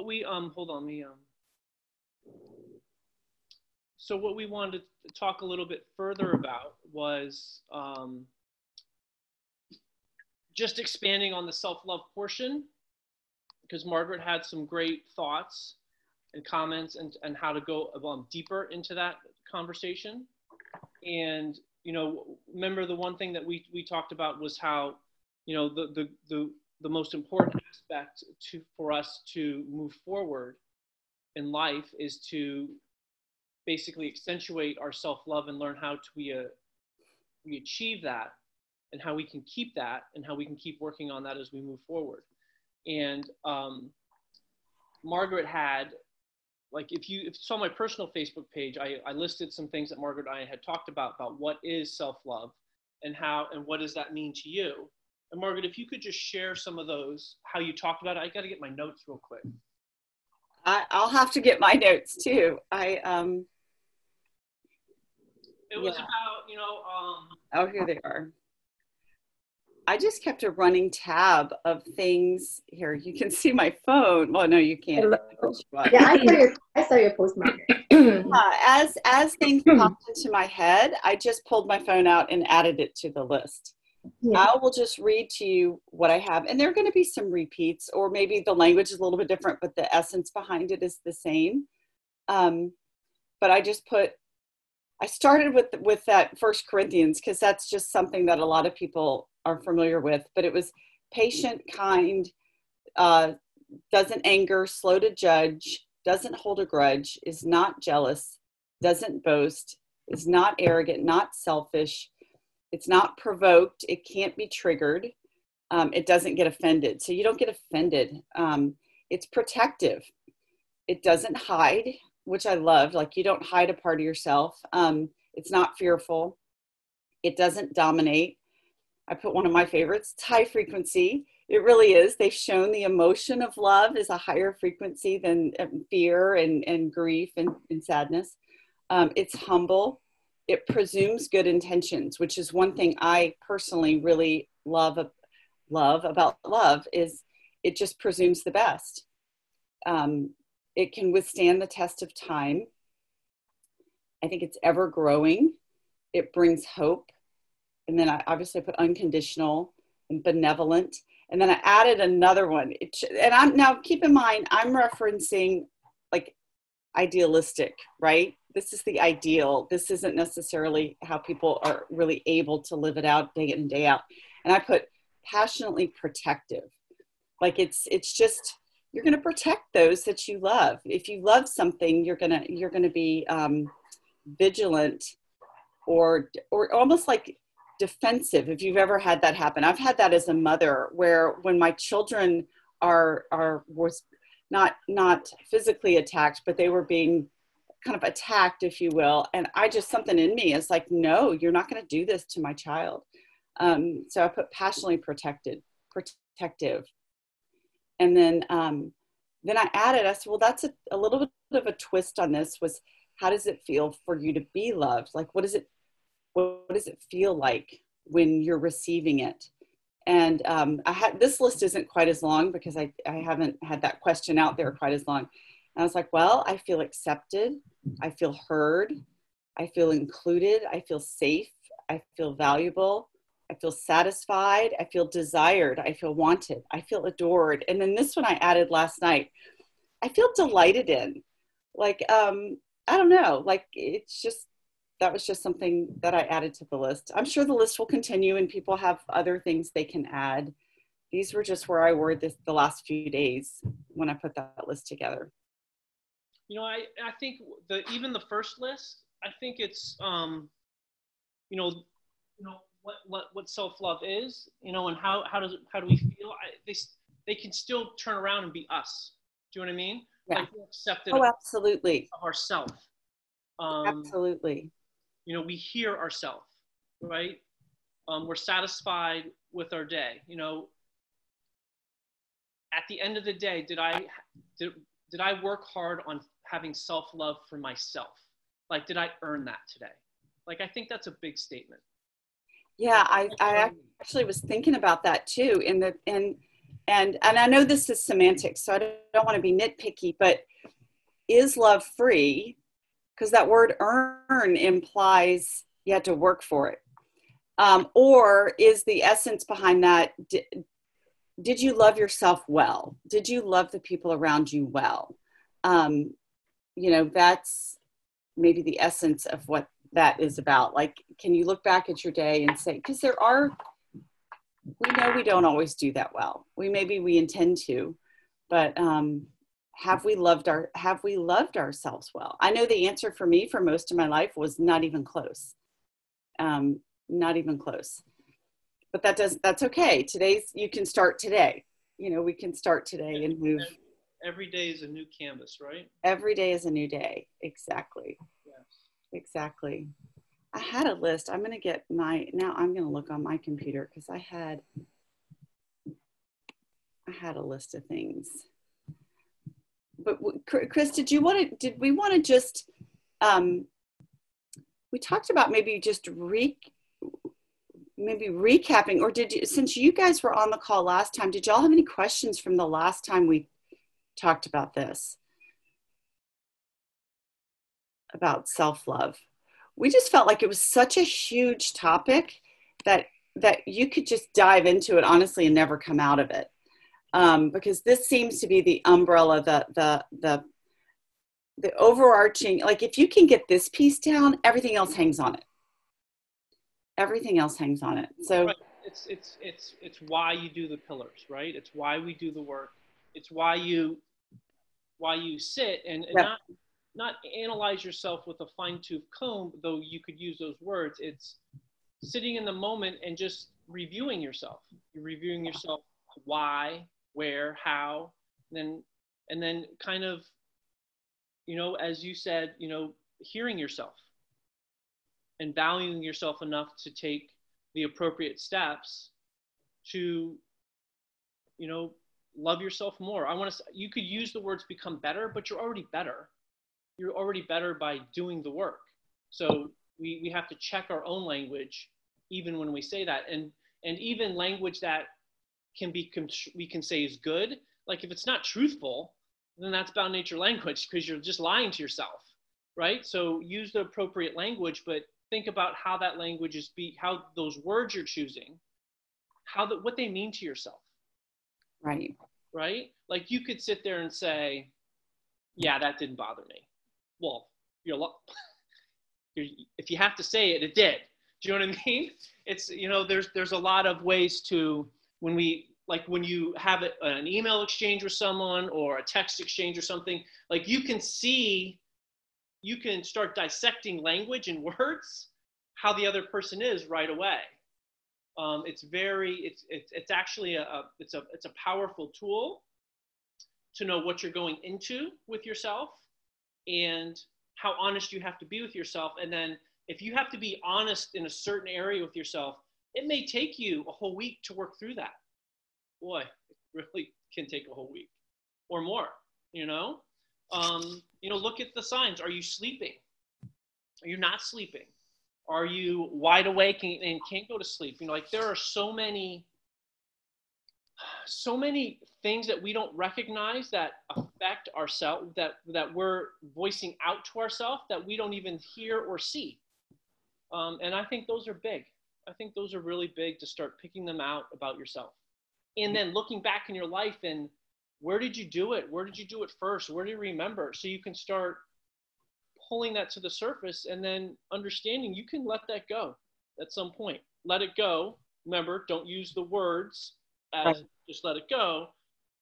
what we um hold on me um so what we wanted to talk a little bit further about was um, just expanding on the self-love portion because Margaret had some great thoughts and comments and, and how to go um, deeper into that conversation. And, you know, remember the one thing that we, we talked about was how, you know, the, the, the, the most important aspect to, for us to move forward in life is to basically accentuate our self-love and learn how to we, uh, we achieve that and how we can keep that and how we can keep working on that as we move forward. And um, Margaret had, like, if you, if you saw my personal Facebook page, I, I listed some things that Margaret and I had talked about, about what is self-love and how, and what does that mean to you? And Margaret, if you could just share some of those, how you talked about it, I got to get my notes real quick. I, will have to get my notes too. I, um, it was yeah. about, you know, um, oh, here they are. I just kept a running tab of things. Here, you can see my phone. Well, no, you can't. Yeah, I saw your, I saw your post, uh, as as things popped into my head, I just pulled my phone out and added it to the list. Yeah. I will just read to you what I have, and there are going to be some repeats, or maybe the language is a little bit different, but the essence behind it is the same. Um, but I just put. I started with with that First Corinthians because that's just something that a lot of people are familiar with, but it was patient, kind, uh, doesn't anger, slow to judge, doesn't hold a grudge, is not jealous, doesn't boast, is not arrogant, not selfish, it's not provoked, it can't be triggered, um, it doesn't get offended. So you don't get offended. Um, it's protective, it doesn't hide, which I love. Like you don't hide a part of yourself. Um, it's not fearful, it doesn't dominate, I put one of my favorites, it's high frequency. It really is. They've shown the emotion of love is a higher frequency than um, fear and, and grief and, and sadness. Um, it's humble. It presumes good intentions, which is one thing I personally really love, love about love is it just presumes the best. Um, it can withstand the test of time. I think it's ever growing. It brings hope and then I obviously put unconditional and benevolent. And then I added another one. It, and I'm now keep in mind, I'm referencing like idealistic, right? This is the ideal. This isn't necessarily how people are really able to live it out day in and day out. And I put passionately protective. Like it's it's just you're going to protect those that you love. If you love something, you're gonna you're gonna be um, vigilant, or or almost like defensive if you've ever had that happen i've had that as a mother where when my children are are was not not physically attacked but they were being kind of attacked if you will and i just something in me is like no you're not going to do this to my child um, so i put passionately protected protective and then um, then i added i said well that's a, a little bit of a twist on this was how does it feel for you to be loved like what does it what, what does it feel like when you're receiving it? And um, I had this list isn't quite as long because I, I haven't had that question out there quite as long. And I was like, well, I feel accepted, I feel heard, I feel included, I feel safe, I feel valuable, I feel satisfied, I feel desired, I feel wanted, I feel adored. And then this one I added last night, I feel delighted in. Like, um, I don't know, like it's just that was just something that I added to the list. I'm sure the list will continue and people have other things they can add. These were just where I were this, the last few days when I put that list together. You know, I, I think the even the first list, I think it's um, you know, you know what what, what self love is, you know, and how how does how do we feel? I, they they can still turn around and be us. Do you know what I mean? Yeah. Like accepted. Oh, absolutely. Of ourself. Um, absolutely you know we hear ourselves right um, we're satisfied with our day you know at the end of the day did i did, did i work hard on having self-love for myself like did i earn that today like i think that's a big statement yeah i i actually was thinking about that too in the and and and I know this is semantics, so I don't, don't want to be nitpicky, but is love free? Because that word earn implies you had to work for it. Um, or is the essence behind that did, did you love yourself well? Did you love the people around you well? Um, you know, that's maybe the essence of what that is about. Like, can you look back at your day and say, because there are, we know we don't always do that well. We maybe we intend to, but um, have we loved our have we loved ourselves well? I know the answer for me for most of my life was not even close. Um, not even close. But that does that's okay. Today's you can start today. You know, we can start today and move. Every day is a new canvas, right? Every day is a new day. Exactly. Yes. Exactly. I had a list. I'm going to get my now I'm going to look on my computer because I had I had a list of things. But Chris, did you want to did we want to just um we talked about maybe just re maybe recapping or did you since you guys were on the call last time did y'all have any questions from the last time we talked about this about self-love. We just felt like it was such a huge topic that that you could just dive into it honestly and never come out of it. Um, because this seems to be the umbrella the the the the overarching like if you can get this piece down everything else hangs on it. Everything else hangs on it. So right. it's it's it's it's why you do the pillars right? It's why we do the work. It's why you why you sit and, and not not analyze yourself with a fine-tooth comb though you could use those words. It's sitting in the moment and just reviewing yourself. You're reviewing yourself why where how and then and then kind of you know as you said you know hearing yourself and valuing yourself enough to take the appropriate steps to you know love yourself more. I want to you could use the words become better but you're already better. You're already better by doing the work. So we, we have to check our own language even when we say that. And and even language that can be we can say is good like if it's not truthful then that's bound nature language because you're just lying to yourself right? So use the appropriate language but think about how that language is be how those words you're choosing how that what they mean to yourself right. Right? Like you could sit there and say yeah that didn't bother me. Well you're, you're if you have to say it it did. Do you know what i mean? It's you know there's there's a lot of ways to when we like when you have an email exchange with someone or a text exchange or something like you can see you can start dissecting language and words how the other person is right away. Um, it's very, it's, it's, it's actually a, it's a, it's a powerful tool to know what you're going into with yourself and how honest you have to be with yourself. And then if you have to be honest in a certain area with yourself, it may take you a whole week to work through that. Boy, it really can take a whole week or more, you know? Um, you know, look at the signs. Are you sleeping? Are you not sleeping? Are you wide awake and, and can't go to sleep? You know, like there are so many, so many things that we don't recognize that affect ourselves that that we're voicing out to ourselves that we don't even hear or see. Um, and I think those are big. I think those are really big to start picking them out about yourself. And then looking back in your life and where did you do it? Where did you do it first? Where do you remember? So you can start pulling that to the surface and then understanding you can let that go at some point. Let it go. Remember, don't use the words as right. just let it go.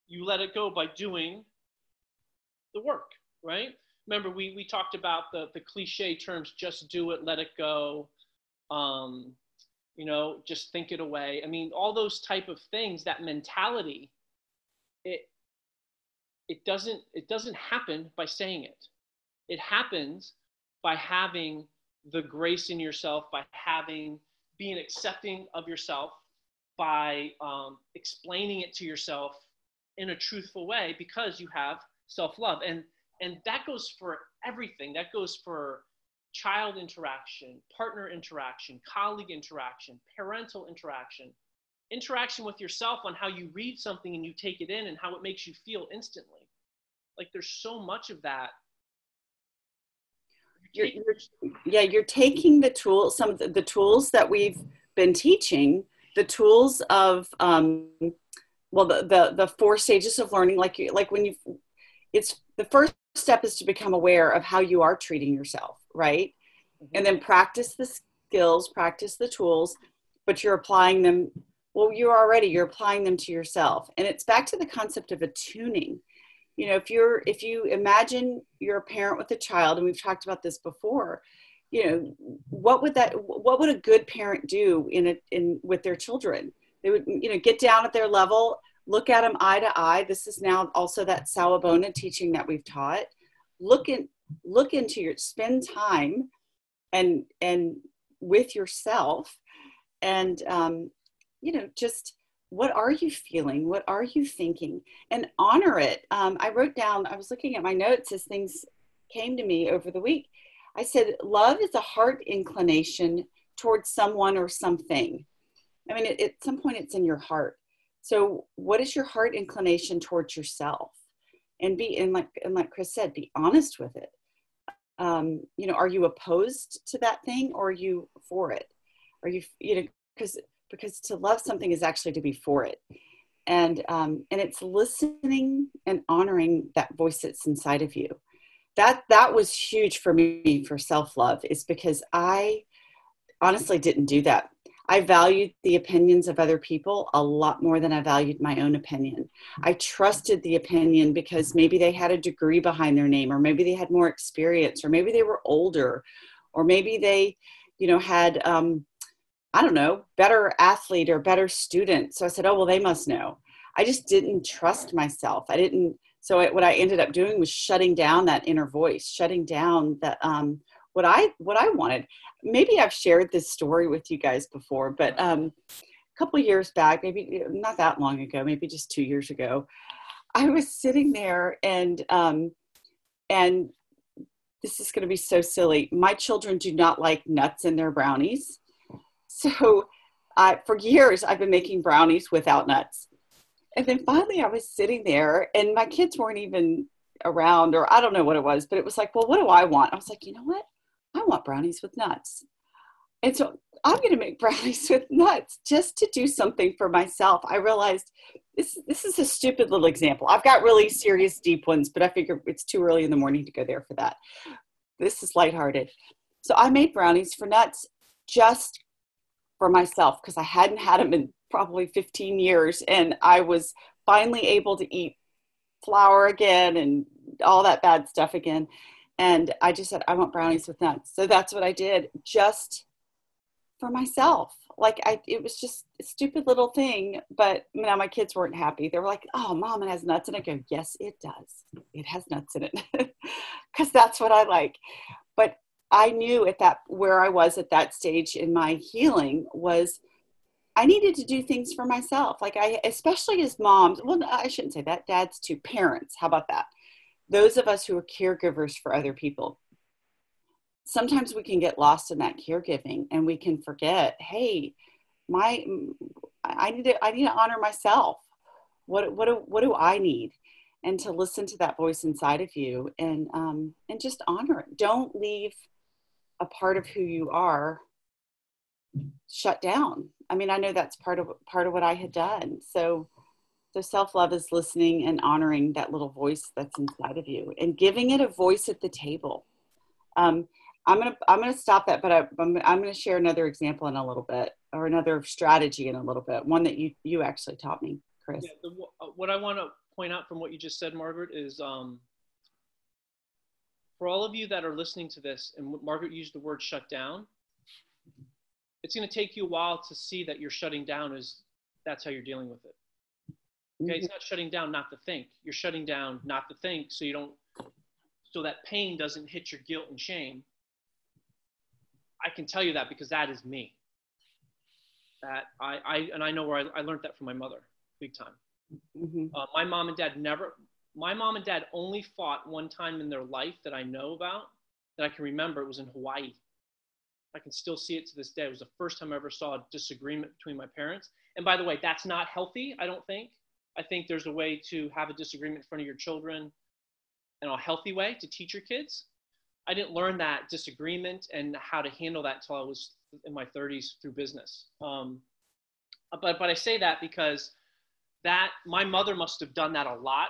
You let it go by doing the work, right? Remember, we, we talked about the, the cliche terms just do it, let it go, um, you know, just think it away. I mean, all those type of things, that mentality, it, it doesn't it doesn't happen by saying it it happens by having the grace in yourself by having being accepting of yourself by um, explaining it to yourself in a truthful way because you have self-love and and that goes for everything that goes for child interaction partner interaction colleague interaction parental interaction interaction with yourself on how you read something and you take it in and how it makes you feel instantly. Like there's so much of that. You're, you're, yeah, you're taking the tools, some of the, the, tools that we've been teaching, the tools of, um, well, the, the the four stages of learning. Like you, like when you, it's the first step is to become aware of how you are treating yourself, right? Mm-hmm. And then practice the skills, practice the tools, but you're applying them well you're already you're applying them to yourself and it's back to the concept of attuning you know if you're if you imagine you're a parent with a child and we've talked about this before you know what would that what would a good parent do in a in with their children? They would you know get down at their level look at them eye to eye. This is now also that sawubona teaching that we've taught. Look in look into your spend time and and with yourself. And um, you know just what are you feeling? What are you thinking? And honor it. Um, i wrote down i was looking at my notes as things came to me over the week. I said love is a heart inclination towards someone or something. I mean it, at some point it's in your heart. So what is your heart inclination towards yourself? And be and like and like chris said be honest with it. Um, you know are you opposed to that thing or are you for it? Are you you know because because to love something is actually to be for it. And um, and it's listening and honoring that voice that's inside of you. That that was huge for me for self-love is because i honestly didn't do that. I valued the opinions of other people a lot more than i valued my own opinion. I trusted the opinion because maybe they had a degree behind their name or maybe they had more experience or maybe they were older or maybe they you know had um, I don't know, better athlete or better student. So I said, oh, well, they must know. I just didn't trust myself. I didn't. So what I ended up doing was shutting down that inner voice, shutting down that um, what I what I wanted. Maybe I've shared this story with you guys before, but um, a couple years back, maybe not that long ago, maybe just two years ago, I was sitting there and um, and this is going to be so silly. My children do not like nuts in their brownies. So uh, for years, I've been making brownies without nuts. And then finally, I was sitting there, and my kids weren't even around, or I don't know what it was, but it was like, well, what do I want? I was like, you know what? I want brownies with nuts. And so I'm going to make brownies with nuts just to do something for myself. I realized this, this is a stupid little example. I've got really serious, deep ones, but I figure it's too early in the morning to go there for that. This is lighthearted. So I made brownies for nuts just for myself because I hadn't had them in probably 15 years. And I was finally able to eat flour again and all that bad stuff again. And I just said, I want brownies with nuts. So that's what I did just for myself. Like I, it was just a stupid little thing, but now my kids weren't happy. They were like, "Oh, mom, it has nuts." And I go, "Yes, it does. It has nuts in it, because that's what I like." I knew at that where I was at that stage in my healing was I needed to do things for myself. Like I, especially as moms, well, I shouldn't say that. Dads to parents. How about that? Those of us who are caregivers for other people. Sometimes we can get lost in that caregiving and we can forget, hey, my, I need to, I need to honor myself. What, what, do, what do I need? And to listen to that voice inside of you and, um, and just honor it. Don't leave a part of who you are shut down. I mean, I know that's part of part of what I had done. So so self-love is listening and honoring that little voice that's inside of you and giving it a voice at the table. Um, I'm gonna I'm gonna stop that, but I, am I'm, I'm gonna share another example in a little bit or another strategy in a little bit. One that you you actually taught me, Chris. Yeah, the, what I want to point out from what you just said, Margaret, is um, for all of you that are listening to this, and Margaret used the word shut down, it's going to take you a while to see that you're shutting down is that's how you're dealing with it. Okay, mm-hmm. it's not shutting down not to think. You're shutting down not to think so you don't so that pain doesn't hit your guilt and shame. I can tell you that because that is me. That I, I and I know where I, I learned that from my mother, big time. Mm-hmm. Uh, my mom and dad never my mom and dad only fought one time in their life that I know about that I can remember. It was in Hawaii. I can still see it to this day. It was the first time I ever saw a disagreement between my parents. and by the way, that's not healthy, I don't think. I think there's a way to have a disagreement in front of your children in a healthy way to teach your kids. I didn't learn that disagreement and how to handle that until I was in my 30s through business. Um, but but I say that because that my mother must have done that a lot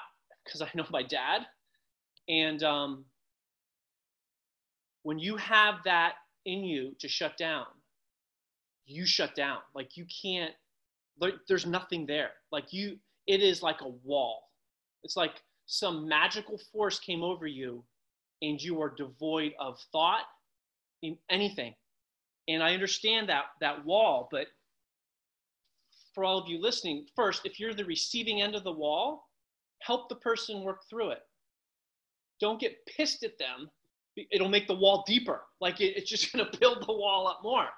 because I know my dad, and um, when you have that in you to shut down, you shut down. Like you can't. There's nothing there. Like you, it is like a wall. It's like some magical force came over you, and you are devoid of thought in anything. And I understand that that wall, but for all of you listening, first, if you're the receiving end of the wall, help the person work through it. Don't get pissed at them. It'll make the wall deeper. Like it, it's just going to build the wall up more.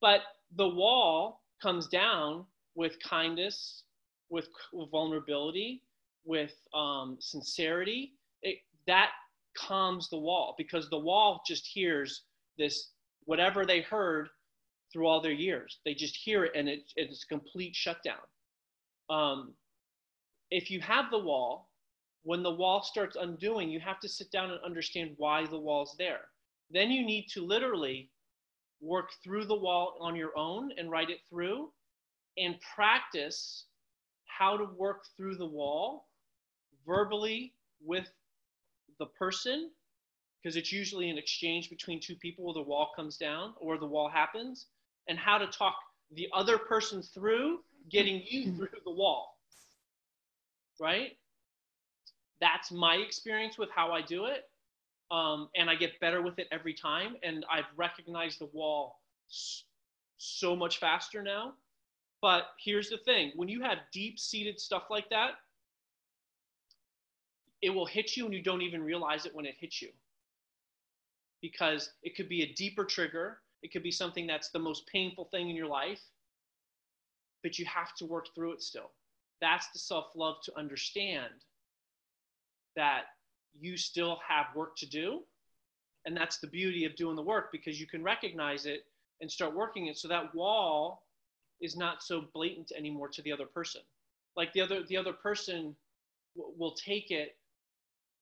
But the wall comes down with kindness, with, vulnerability, with um, sincerity. It, that calms the wall because the wall just hears this whatever they heard through all their years. They just hear it and it, it's complete shutdown. Um, if you have the wall, when the wall starts undoing, you have to sit down and understand why the wall's there. Then you need to literally work through the wall on your own and write it through and practice how to work through the wall verbally with the person because it's usually an exchange between two people where the wall comes down or the wall happens and how to talk the other person through getting you mm-hmm. through the wall. Right? That's my experience with how I do it. Um, and I get better with it every time. And I've recognized the wall so much faster now. But here's the thing when you have deep seated stuff like that, it will hit you and you don't even realize it when it hits you. Because it could be a deeper trigger it could be something that's the most painful thing in your life, but you have to work through it still. That's the self love to understand that you still have work to do. And that's the beauty of doing the work because you can recognize it and start working it so that wall is not so blatant anymore to the other person. Like the other the other person w- will take it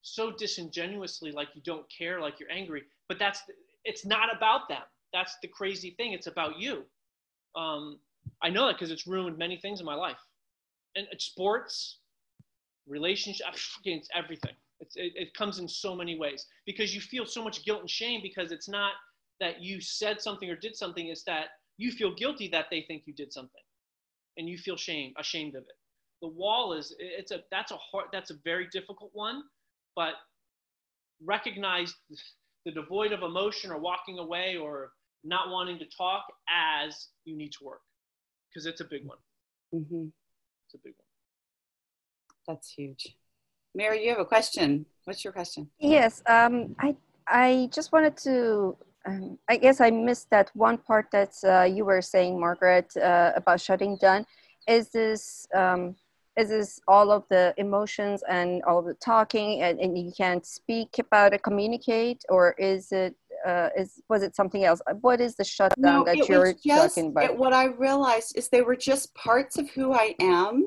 so disingenuously like you don't care like you're angry but that's it's not about them that's the crazy thing. It's about you. Um, I know that because it's ruined many things in my life, and it's sports, relationships, it's everything. It's, it, it comes in so many ways because you feel so much guilt and shame because it's not that you said something or did something. It's that you feel guilty that they think you did something, and you feel shame, ashamed of it. The wall is it's a that's a hard that's a very difficult one, but recognize the devoid of emotion or walking away or not wanting to talk as you need to work because it's a big one. Mm-hmm. It's a big one. That's huge. Mary, you have a question. What's your question? Yes, um, I I just wanted to. Um, I guess I missed that one part that uh, you were saying, Margaret, uh, about shutting down. Is this um, is this all of the emotions and all of the talking, and, and you can't speak about it, communicate, or is it uh, is was it something else? What is the shutdown no, that you're just, talking about? It, what I realized is they were just parts of who I am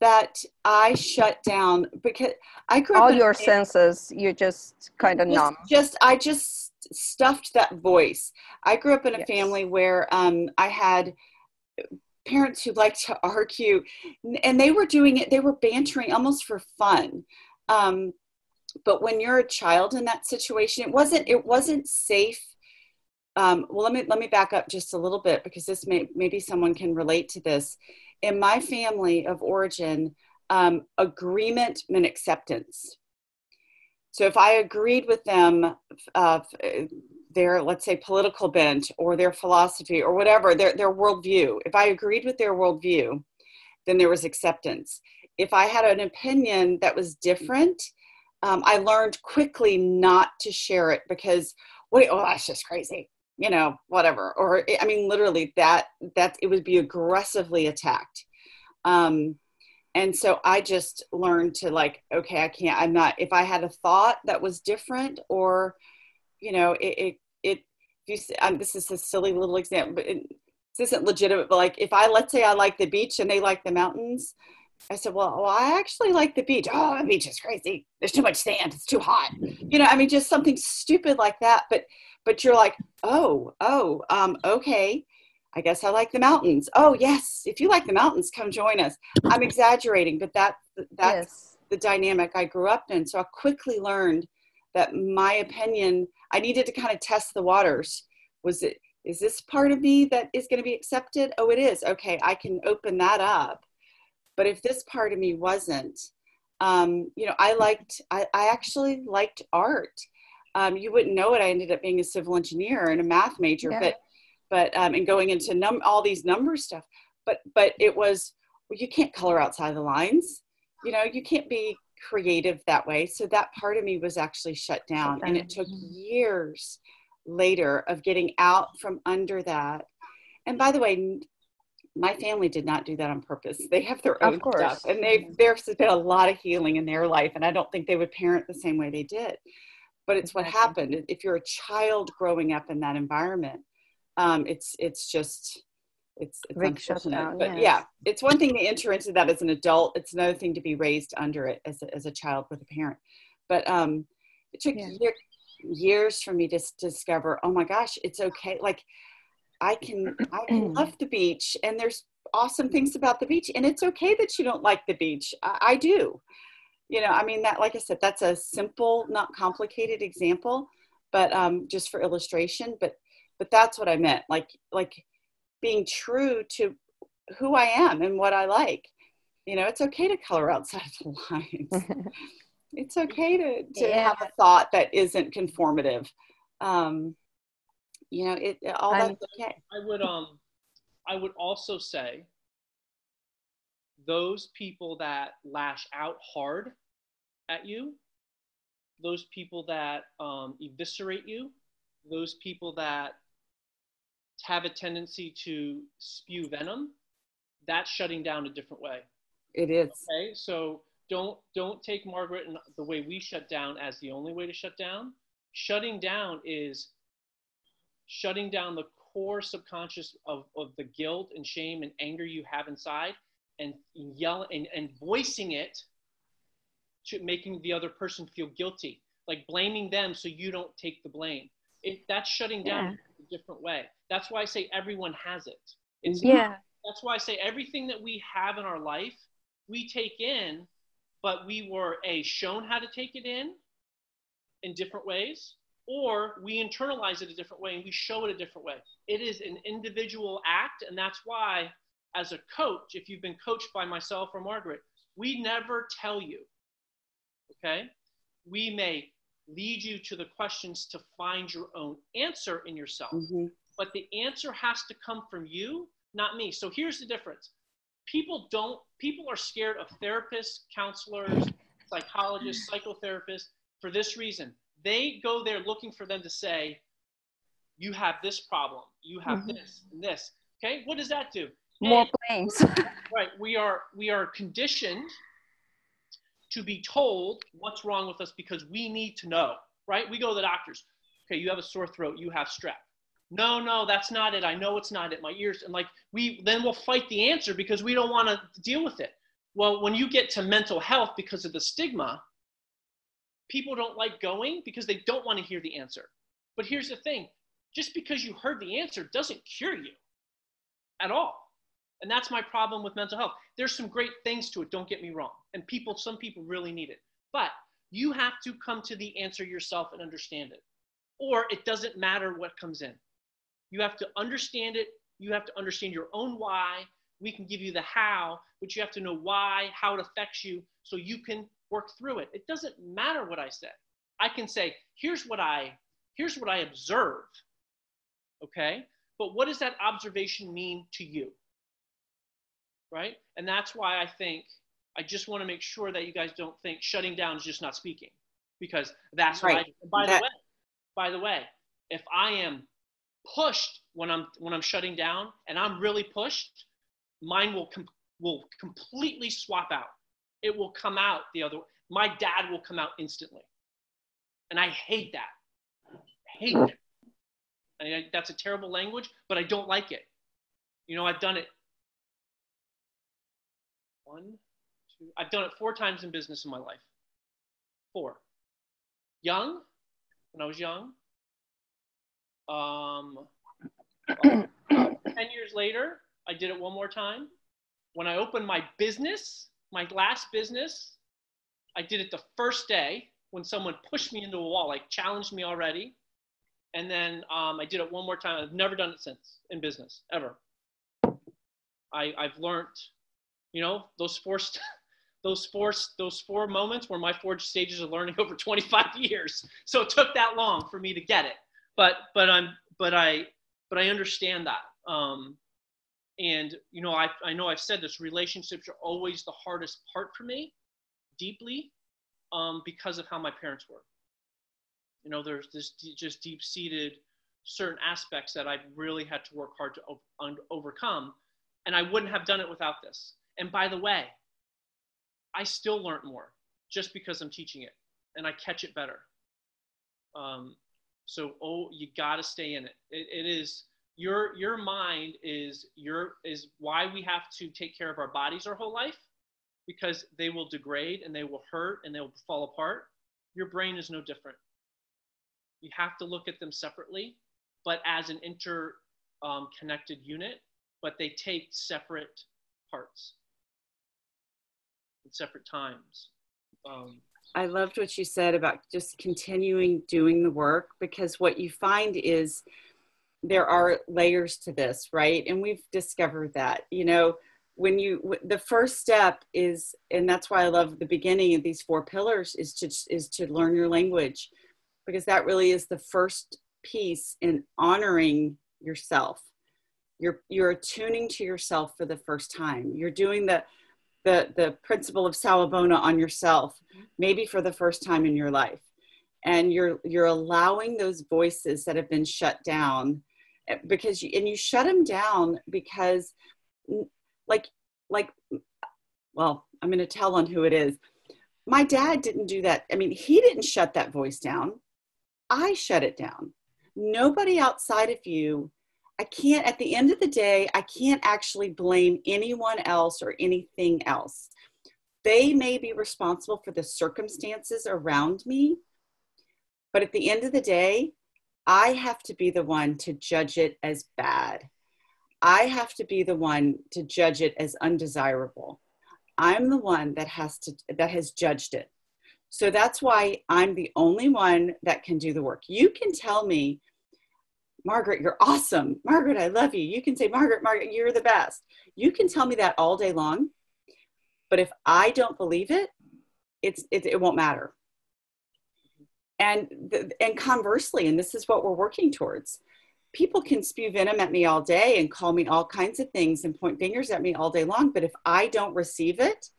that I shut down because I grew all your senses. You're just kind of numb. Just I just stuffed that voice. I grew up in a yes. family where um, I had parents who liked to argue, and they were doing it. They were bantering almost for fun. Um, but when you're a child in that situation it wasn't it wasn't safe. Um, well let me let me back up just a little bit because this may maybe someone can relate to this. In my family of origin um, agreement meant acceptance. So if i agreed with them uh, their let's say political bent or their philosophy or whatever their, their worldview if i agreed with their worldview then there was acceptance. If i had an opinion that was different um, I learned quickly not to share it because wait, oh, that's just crazy, you know, whatever. Or I mean, literally that that it would be aggressively attacked. Um, and so I just learned to like, okay, I can't. I'm not. If I had a thought that was different, or you know, it it, it you, um, this is a silly little example, but it, this isn't legitimate, but like if I let's say I like the beach and they like the mountains, I said, well, well, I actually like the beach. Oh, the beach is crazy. There's too much sand. It's too hot. You know, I mean, just something stupid like that. But but you're like, oh, oh, um, okay. I guess I like the mountains. Oh, yes. If you like the mountains, come join us. I'm exaggerating, but that that's yes. the dynamic I grew up in. So I quickly learned that my opinion, I needed to kind of test the waters. Was it is this part of me that is going to be accepted? Oh, it is. Okay, I can open that up. But if this part of me wasn't, um, you know, I liked, I, I actually liked art. Um, you wouldn't know it. I ended up being a civil engineer and a math major, yeah. but, but, um, and going into num all these number stuff. But, but it was, well, you can't color outside the lines. You know, you can't be creative that way. So that part of me was actually shut down, and it took mm-hmm. years later of getting out from under that. And by the way, my family did not do that on purpose. They have their own stuff, and they there's been a lot of healing in their life, and I don't think they would parent the same way they did. But it's what happened. If you're a child growing up in that environment, um, it's it's just it's, it's unfortunate. but yes. yeah, it's one thing to enter into that as an adult. It's another thing to be raised under it as a, as a child with a parent. But um, it took yeah. year, years for me to discover. Oh my gosh, it's okay. Like I can I can love the beach, and there's awesome things about the beach, and it's okay that you don't like the beach. I, I do. You know, I mean that. Like I said, that's a simple, not complicated example, but um, just for illustration. But but that's what I meant. Like like being true to who I am and what I like. You know, it's okay to color outside the lines. it's okay to, to yeah. have a thought that isn't conformative. Um, you know, it all that's okay. I would um, I would also say those people that lash out hard at you, those people that um, eviscerate you, those people that have a tendency to spew venom, that's shutting down a different way. It is. Okay, so don't don't take Margaret and the way we shut down as the only way to shut down. Shutting down is shutting down the core subconscious of, of the guilt and shame and anger you have inside and yelling and, and voicing it to making the other person feel guilty like blaming them so you don't take the blame. It, that's shutting down yeah. a different way. That's why i say everyone has it. It's yeah. That's why i say everything that we have in our life we take in but we were a shown how to take it in in different ways or we internalize it a different way and we show it a different way. It is an individual act, and that's why, as a coach, if you've been coached by myself or Margaret, we never tell you, okay? We may lead you to the questions to find your own answer in yourself, mm-hmm. but the answer has to come from you, not me. So here's the difference people don't, people are scared of therapists, counselors, psychologists, psychotherapists for this reason they go there looking for them to say, you have this problem, you have mm-hmm. this and this. Okay, what does that do? More blames. right, we are we are conditioned to be told what's wrong with us because we need to know. Right, we go to the doctors. Okay, you have a sore throat, you have strep. No, no, that's not it. I know it's not it. My ears and like we then we'll fight the answer because we don't want to deal with it. Well, when you get to mental health because of the stigma, people don't like going because they don't want to hear the answer. But here's the thing just because you heard the answer doesn't cure you at all. And that's my problem with mental health. There's some great things to it, don't get me wrong. And people, some people really need it. But you have to come to the answer yourself and understand it. Or it doesn't matter what comes in. You have to understand it. You have to understand your own why. We can give you the how, but you have to know why, how it affects you, so you can work through it. It doesn't matter what I say. I can say, here's what I here's what I observe. Okay? But what does that observation mean to you? Right? And that's why I think I just want to make sure that you guys don't think shutting down is just not speaking. Because that's right. what I by that, the way, by the way, if I am pushed when I'm when I'm shutting down and I'm really pushed, mine will com- will completely swap out it will come out the other way. My dad will come out instantly. And I hate that. I hate it. I, that's a terrible language, but I don't like it. You know, I've done it one, two, I've done it four times in business in my life. Four. Young, when I was young. Um, well, 10 years later, I did it one more time. When I opened my business, my last business, I did it the first day when someone pushed me into a wall, like challenged me already. And then um, I did it one more time. I've never done it since in business, ever. I, I've learned, you know, those forced, those four, those four moments were my four stages of learning over 25 years. So it took that long for me to get it. But, but I'm, but I, but I understand that. Um, and you know, I, I know I've said this. Relationships are always the hardest part for me, deeply, um, because of how my parents were. You know, there's this just deep-seated certain aspects that I've really had to work hard to over, overcome, and I wouldn't have done it without this. And by the way, I still learn more just because I'm teaching it, and I catch it better. Um, so, oh, you got to stay in it. it. It is your your mind is your is why we have to take care of our bodies our whole life because they will degrade and they will hurt and they will fall apart. Your brain is no different. You have to look at them separately but as an interconnected um, unit but they take separate parts at separate times. Um, i loved what you said about just continuing doing the work because what you find is there are layers to this, right? And we've discovered that, you know, when you the first step is and that's why I love the beginning of these four pillars is to is to learn your language because that really is the first piece in honoring yourself. You're you're attuning to yourself for the first time. You're doing the the the principle of sawubona on yourself maybe for the first time in your life and you're you're allowing those voices that have been shut down because you, and you shut them down because like like well i'm going to tell on who it is. My dad didn't do that. I mean he didn't shut that voice down. I shut it down. Nobody outside of you i can't at the end of the day i can't actually blame anyone else or anything else. They may be responsible for the circumstances around me but at the end of the day I have to be the one to judge it as bad. I have to be the one to judge it as undesirable. I'm the one that has to that has judged it. So that's why I'm the only one that can do the work. You can tell me, Margaret, you're awesome. Margaret, I love you. You can say, Margaret, Margaret, you're the best. You can tell me that all day long. But if I don't believe it, it's it, it won't matter and and conversely and this is what we're working towards people can spew venom at me all day and call me all kinds of things and point fingers at me all day long but if i don't receive it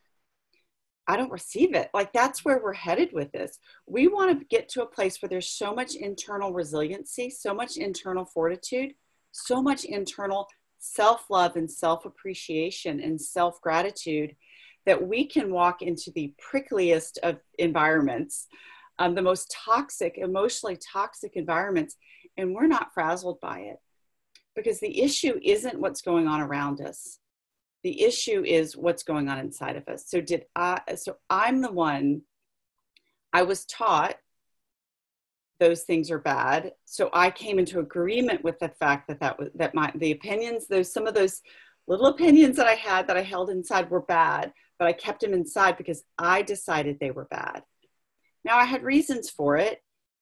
i don't receive it. Like that's where we're headed with this. We want to get to a place where there's so much internal resiliency so much internal fortitude so much internal self-love and self-appreciation and self-gratitude that we can walk into the prickliest of environments um, the most toxic, emotionally toxic environments, and we're not frazzled by it. Because the issue isn't what's going on around us. The issue is what's going on inside of us. So did I so I'm the one I was taught those things are bad. So I came into agreement with the fact that that was that my the opinions, those some of those little opinions that I had that I held inside were bad, but I kept them inside because I decided they were bad. Now I had reasons for it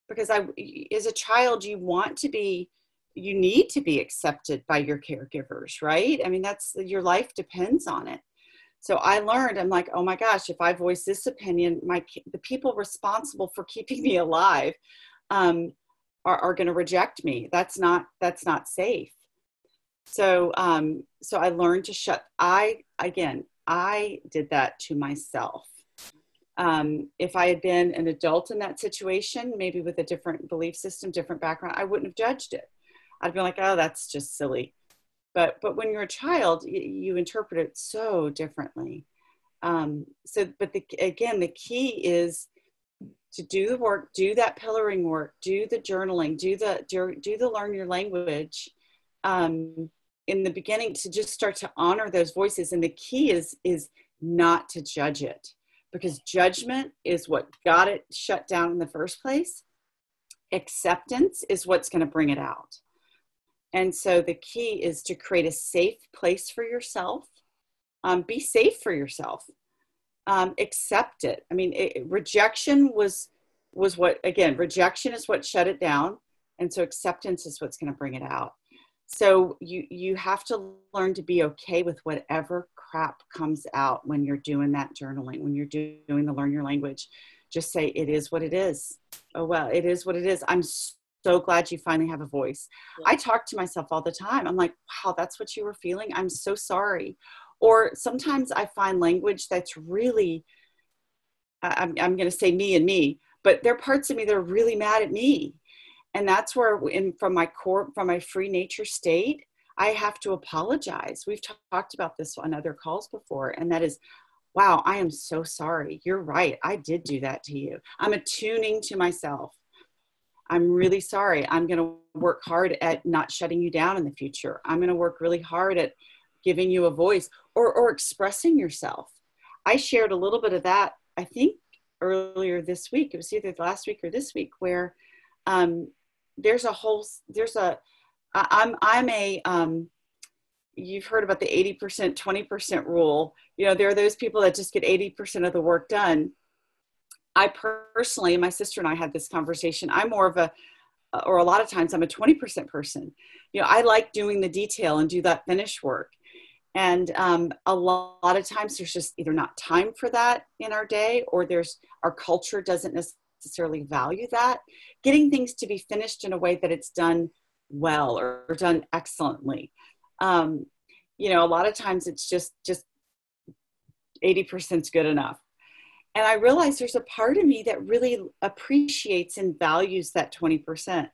because I, as a child, you want to be, you need to be accepted by your caregivers, right? I mean, that's your life depends on it. So I learned, I'm like, oh my gosh, if I voice this opinion, my the people responsible for keeping me alive um, are, are going to reject me. That's not that's not safe. So um, so I learned to shut. I again, I did that to myself um, if I had been an adult in that situation, maybe with a different belief system, different background, I wouldn't have judged it. I'd be like, oh, that's just silly. But but when you're a child, you, you interpret it so differently. Um, so, but the, again, the key is to do the work, do that pillaring work, do the journaling, do the do, do the learn your language, um, in the beginning to just start to honor those voices and the key is is not to judge it because judgment is what got it shut down in the first place. Acceptance is what's going to bring it out. And so the key is to create a safe place for yourself. Um, be safe for yourself. Um, accept it. I mean it, rejection was was what again rejection is what shut it down. And so acceptance is what's going to bring it out so you you have to learn to be okay with whatever crap comes out when you're doing that journaling when you're doing the learn your language. Just say it is what it is. Oh well it is what it is. I'm so glad you finally have a voice. Yeah. i talk to myself all the time. I'm like wow that's what you were feeling? I'm so sorry. Or sometimes i find language that's really i'm, I'm going to say me and me but there are parts of me that are really mad at me and that's where in from my core from my free nature state i have to apologize. We've t- talked about this on other calls before and that is wow i am so sorry. You're right. I did do that to you. I'm attuning to myself. I'm really sorry. I'm going to work hard at not shutting you down in the future. I'm going to work really hard at giving you a voice or, or expressing yourself. I shared a little bit of that i think earlier this week. It was either last week or this week where um, there's a whole there's a i'm i'm a um you've heard about the 80% 20% rule. You know there are those people that just get 80% of the work done. I personally my sister and i had this conversation. I'm more of a or a lot of times i'm a 20% person. You know i like doing the detail and do that finish work. And um, a lot of times there's just either not time for that in our day or there's our culture doesn't necessarily value that. Getting things to be finished in a way that it's done well or, done excellently. Um, you know, a lot of times it's just just 80% is good enough. And I realize there's a part of me that really appreciates and values that 20%.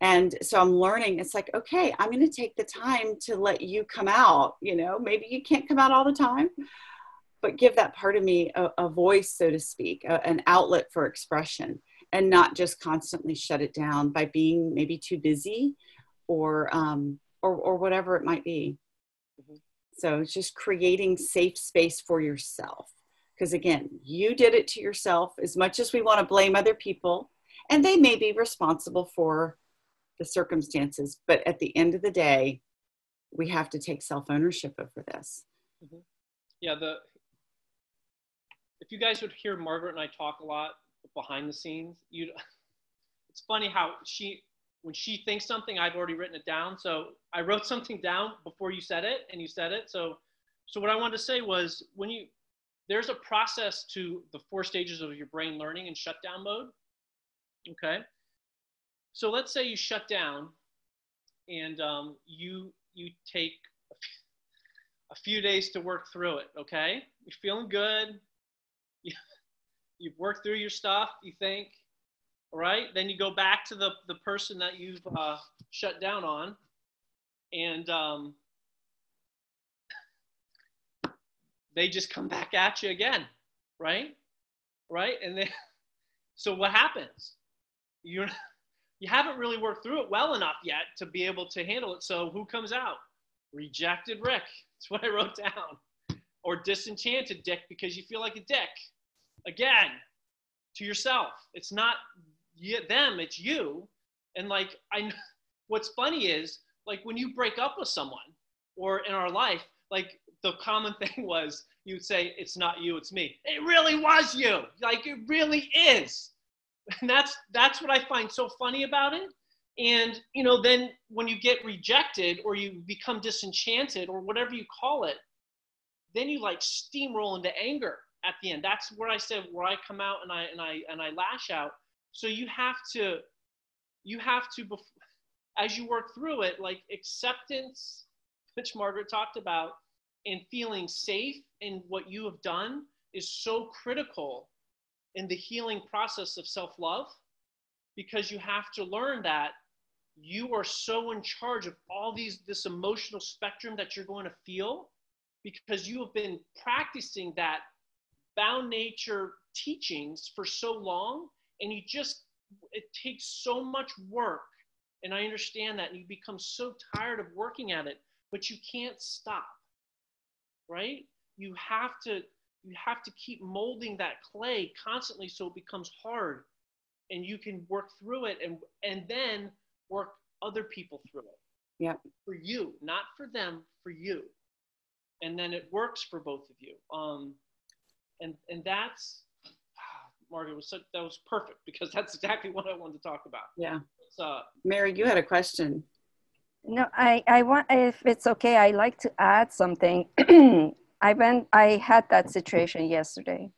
And so I'm learning, it's like, okay, I'm going to take the time to let you come out. You know, maybe you can't come out all the time, but give that part of me a, a voice, so to speak, a, an outlet for expression, and not just constantly shut it down by being maybe too busy or um, or, or whatever it might be. Mm-hmm. So it's just creating safe space for yourself. Because again, you did it to yourself as much as we want to blame other people, and they may be responsible for the circumstances. But at the end of the day, we have to take self ownership over this. Mm-hmm. Yeah, the if you guys would hear Margaret and I talk a lot behind the scenes, you it's funny how she when she thinks something, I've already written it down. So I wrote something down before you said it and you said it. So so what I wanted to say was when you there's a process to the four stages of your brain learning in shutdown mode. Okay. So let's say you shut down and um, you you take a few days to work through it. Okay, you're feeling good you, you've worked through your stuff, you think, all right? Then you go back to the, the person that you've uh, shut down on, and um, they just come back at you again, right? Right? And then, so what happens? You you haven't really worked through it well enough yet to be able to handle it. So who comes out? Rejected Rick. That's what I wrote down. Or disenchanted Dick because you feel like a dick again to yourself. It's not them, it's you. And like I what's funny is like when you break up with someone or in our life, like the common thing was you'd say it's not you, it's me. It really was you. Like it really is. And that's that's what I find so funny about it. And you know, then when you get rejected or you become disenchanted or whatever you call it, then you like steamroll into anger at the end. That's where I said where I come out and I and I and I lash out. So you have to you have to as you work through it, like acceptance, which Margaret talked about, and feeling safe in what you have done is so critical in the healing process of self-love because you have to learn that you are so in charge of all these this emotional spectrum that you're going to feel because you have been practicing that bound nature teachings for so long and you just it takes so much work and i understand that and you become so tired of working at it but you can't stop, right? You have to you have to keep molding that clay constantly so it becomes hard and you can work through it and and then work other people through it. Yeah for you not for them for you. And then it works for both of you. Um and and that's Margaret was such, that was perfect because that's exactly what I wanted to talk about. Yeah. So, Mary, you had a question. No, I, I want, if it's okay, I like to add something. I went, I had that situation yesterday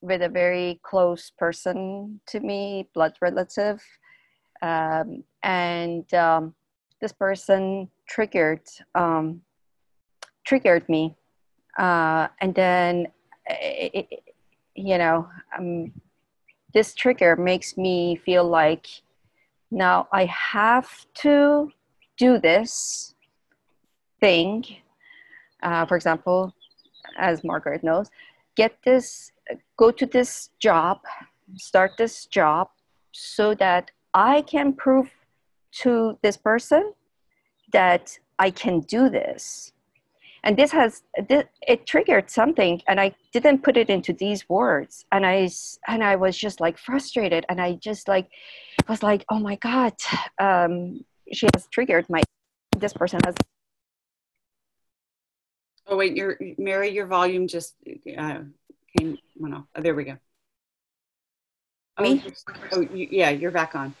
with a very close person to me, blood relative. Um, and um, this person triggered, um, triggered me. Uh, and then, it, it, you know, um, this trigger makes me feel like now I have to do this thing. Uh, for example, as Margaret knows, get this, go to this job, start this job so that I can prove to this person that I can do this. And this has it triggered something, and I didn't put it into these words, and I and I was just like frustrated, and I just like was like, oh my god, um, she has triggered my. This person has Oh wait, your Mary, your volume just uh, came. Well, no, oh, there we go. Me? Oh, oh you, yeah, you're back on.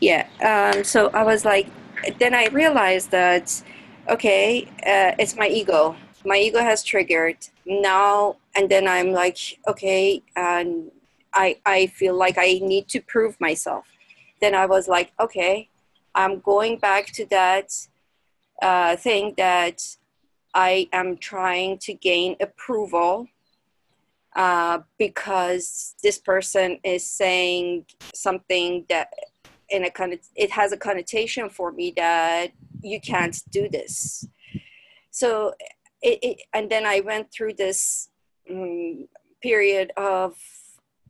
Yeah. Um, so I was like, then I realized that, okay, uh, it's my ego. My ego has triggered now, and then I'm like, okay, and I I feel like I need to prove myself. Then I was like, okay, I'm going back to that uh, thing that I am trying to gain approval uh, because this person is saying something that in a it has a connotation for me that you can't do this. So it, it and then I went through this um, period of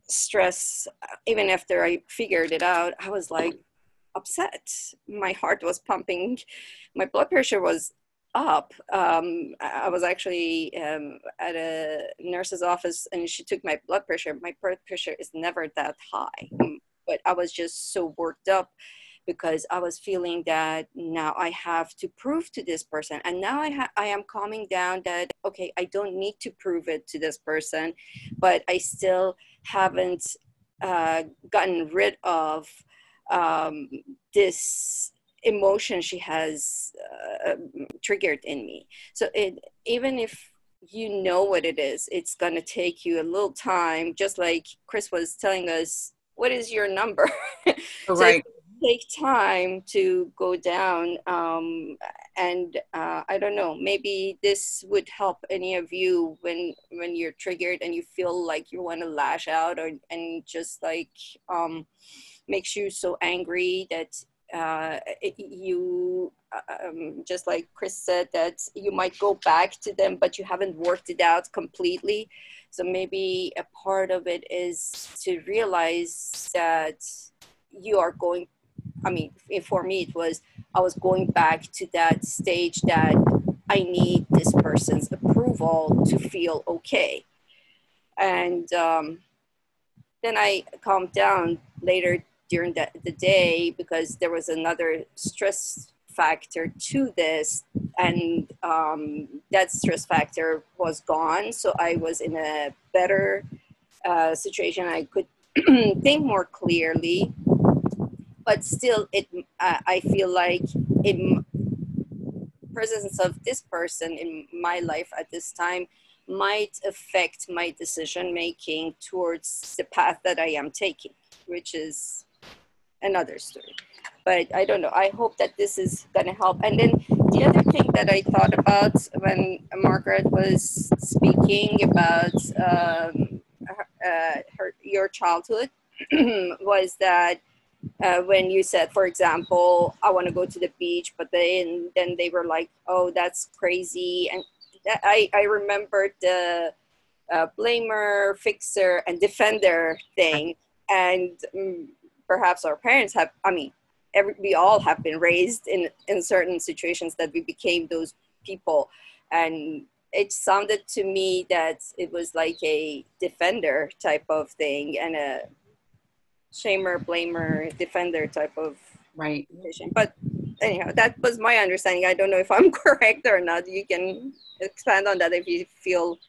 stress. Even after I figured it out, I was like upset. My heart was pumping. My blood pressure was up. Um, I was actually um, at a nurse's office and she took my blood pressure. My blood pressure is never that high, but I was just so worked up because I was feeling that now I have to prove to this person. And now I, ha- I am calming down that, okay, I don't need to prove it to this person, but I still haven't uh, gotten rid of um, this emotion she has uh, triggered in me. So it even if you know what it is, it's gonna take you a little time. Just like Chris was telling us, what is your number? so right. Take time to go down, um, and uh, I don't know. Maybe this would help any of you when when you're triggered and you feel like you want to lash out, or and just like um, makes you so angry that uh, you um, just like Chris said that you might go back to them, but you haven't worked it out completely. So maybe a part of it is to realize that you are going. I mean, for me, it was I was going back to that stage that I need this person's approval to feel okay, and um, then I calmed down later during the, the day because there was another stress factor to this and um, that stress factor was gone. So i was in a better uh, situation. I could think more clearly but still it uh, i feel like in presence of this person in my life at this time might affect my decision making towards the path that i am taking which is another story. But I don't know. I hope that this is going to help. And then the other thing that I thought about when Margaret was speaking about um, uh, her, your childhood was that uh, when you said, for example, I want to go to the beach, but then then they were like, "Oh, that's crazy," and I I remembered the uh, blamer, fixer, and defender thing, and um, perhaps our parents have i mean every, we all have been raised in in certain situations that we became those people. And it sounded to me that it was like a defender type of thing and a shamer blamer defender type of right. vision but anyhow that was my understanding. I don't know if i'm correct or not. You can expand on that if you feel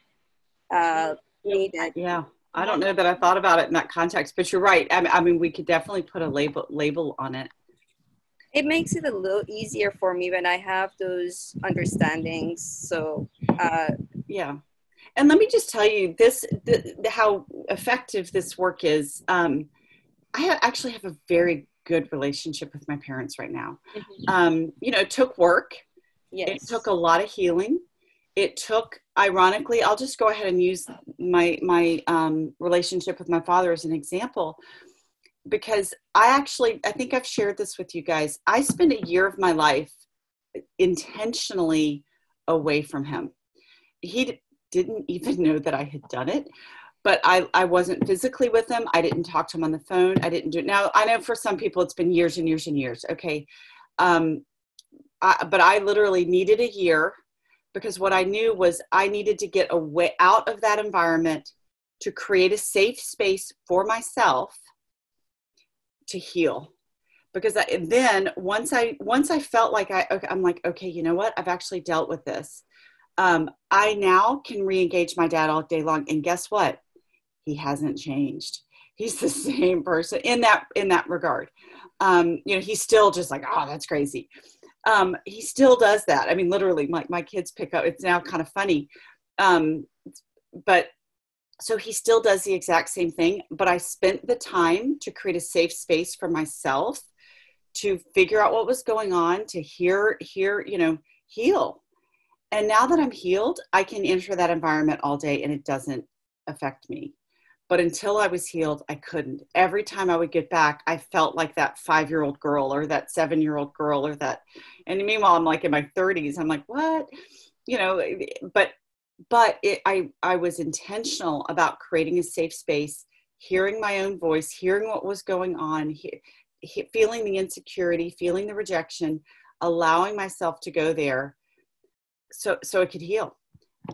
uh needed yeah i don't know that i thought about it in that context but you're right i mean, I mean we could definitely put a label label on it it makes it a little easier for me when I have those understandings. So, uh, yeah. And let me just tell you this the, the, how effective this work is. Um, I ha- actually have a very good relationship with my parents right now. Mm-hmm. Um, you know, it took work. Yes. It took a lot of healing. It took, ironically, I'll just go ahead and use my my um, relationship with my father as an example because I actually, I think I've shared this with you guys. I spent a year of my life intentionally away from him. He d- didn't even know that I had done it, but I, I wasn't physically with him. I didn't talk to him on the phone. I didn't do it. Now, I know for some people it's been years and years and years. Okay. Um, I, but I literally needed a year because what I knew was I needed to get away out of that environment to create a safe space for myself to heal. Because I, then once I once I felt like I okay, I'm like okay you know what? I've actually dealt with this. Um, I now can re-engage my dad all day long and guess what? He hasn't changed. He's the same person in that in that regard. Um, you know he's still just like oh that's crazy um, he still does that I mean literally my, my kids pick up it's now kind of funny um, but so he still does the exact same thing, but I spent the time to create a safe space for myself to figure out what was going on, to hear, hear, you know, heal. And now that I'm healed, I can enter that environment all day and it doesn't affect me. But until I was healed, I couldn't. Every time I would get back, I felt like that five year old girl or that seven year old girl or that. And meanwhile, I'm like in my 30s, I'm like, what? You know, but but it, I, I was intentional about creating a safe space, hearing my own voice, hearing what was going on, he, he, feeling the insecurity, feeling the rejection, allowing myself to go there so, so it could heal.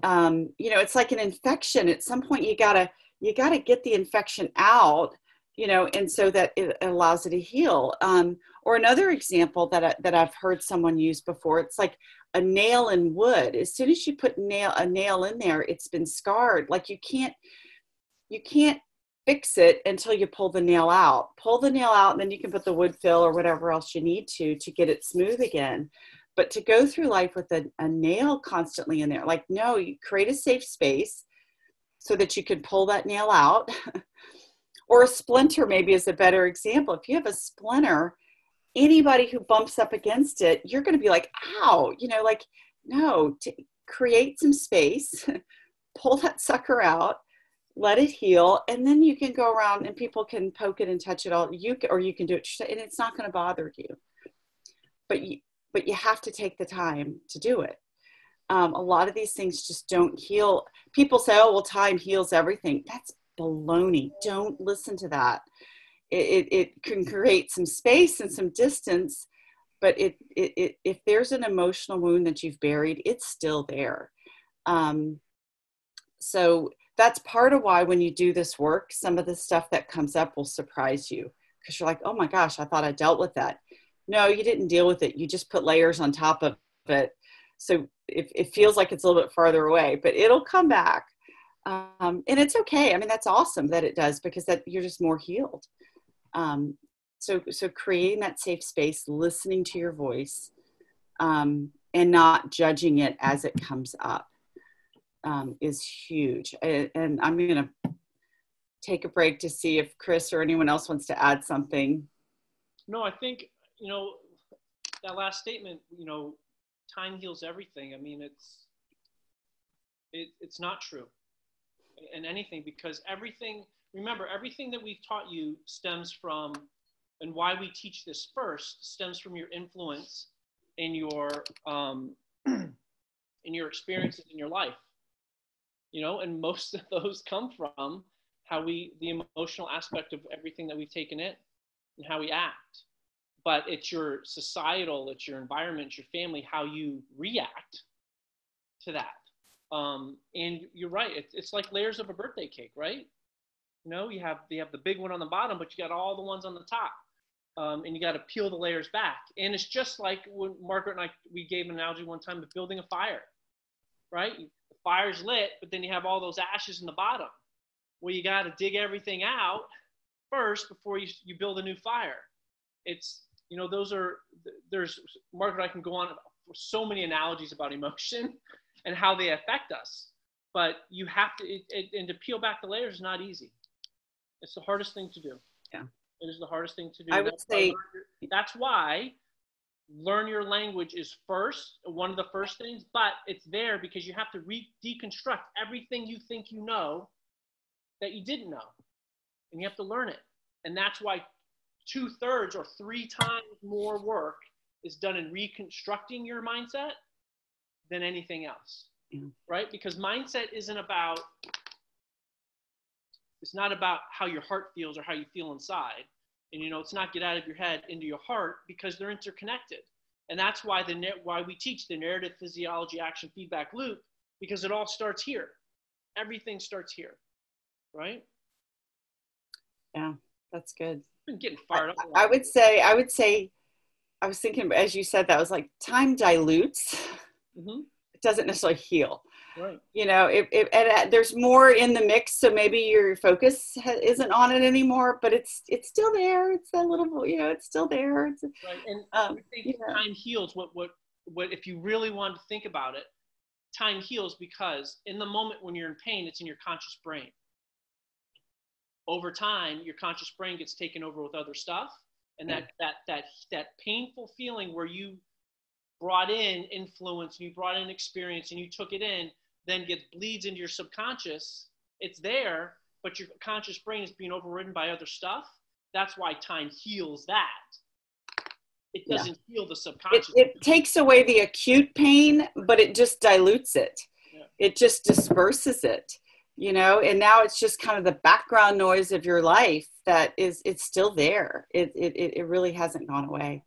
Um, you know, it's like an infection. At some point you gotta, you gotta get the infection out, you know, and so that it allows it to heal. Um, or another example that, I, that I've heard someone use before, it's like a nail in wood. As soon as you put nail a nail in there it's been scarred. Like you can't you can't fix it until you pull the nail out. Pull the nail out and then you can put the wood fill or whatever else you need to to get it smooth again. But to go through life with a, a nail constantly in there like no you create a safe space so that you can pull that nail out or a splinter maybe is a better example if you have a splinter anybody who bumps up against it, you're going to be like, ow, you know, like, no, to create some space, pull that sucker out, let it heal, and then you can go around and people can poke it and touch it all. You or you can do it, and it's not going to bother you. But you, but you have to take the time to do it. Um, a lot of these things just don't heal. People say, "Oh, well, time heals everything." That's baloney. Don't listen to that it, it can create some space and some distance but it, it, it, if there's an emotional wound that you've buried it's still there um, so that's part of why when you do this work some of the stuff that comes up will surprise you because you're like oh my gosh i thought i dealt with that no you didn't deal with it you just put layers on top of it so it, it feels like it's a little bit farther away but it'll come back. Um, and it's okay. I mean that's awesome that it does because that you're just more healed. Um, so so creating that safe space listening to your voice um, and not judging it as it comes up um, is huge. And, and i'm going to take a break to see if chris or anyone else wants to add something. No i think you know that last statement you know time heals everything i mean it's it, it's not true in anything because everything remember, everything that we've taught you stems from, and why we teach this first stems from your influence in your um, in your experiences in your life. You know, and most of those come from how we the emotional aspect of everything that we've taken in and how we act. But it's your societal, it's your environment, it's your family, how you react to that. Um, and you're right. It's, it's like layers of a birthday cake, right? You know, you have you have the big one on the bottom, but you got all the ones on the top, um, and you got to peel the layers back. And it's just like when Margaret and I we gave an analogy one time of building a fire, right? The fire's lit, but then you have all those ashes in the bottom. Well, you got to dig everything out first before you you build a new fire. It's you know those are there's Margaret I can go on for so many analogies about emotion and how they affect us. But you have to, it, it, and to peel back the layers is not easy. It's the hardest thing to do. Yeah. It is the hardest thing to do. I would that's say why that's why learn your language is first, one of the first things, but it's there because you have to re- deconstruct everything you think you know that you didn't know. And you have to learn it. And that's why two thirds or three times more work is done in reconstructing your mindset than anything else. Yeah. Right? Because mindset isn't about it's not about how your heart feels or how you feel inside. And you know, it's not get out of your head into your heart because they're interconnected. And that's why the why we teach the narrative physiology action feedback loop because it all starts here. Everything starts here. Right? Yeah, that's good. Been getting fired up. I, I would say I would say I was thinking as you said that I was like time dilutes. Mm-hmm. It doesn't necessarily heal. Right. You know, if, if and, uh, there's more in the mix, so maybe your focus ha- isn't on it anymore, but it's it's still there. It's that little, you know, it's still there. It's, Right. And um, I think yeah. time heals. What what what if you really want to think about it, time heals because in the moment when you're in pain, it's in your conscious brain. Over time, your conscious brain gets taken over with other stuff, and that that that that painful feeling where you brought in influence and you brought in experience and you took it in, then gets bleeds into your subconscious. It's there, but your conscious brain is being overridden by other stuff. That's why time heals that. It doesn't heal the it, subconscious. it takes away the acute pain, but it just dilutes it. Yeah. It just disperses it, you know. And now it's just kind of the background noise of your life that is it's still there. It it it really hasn't gone away.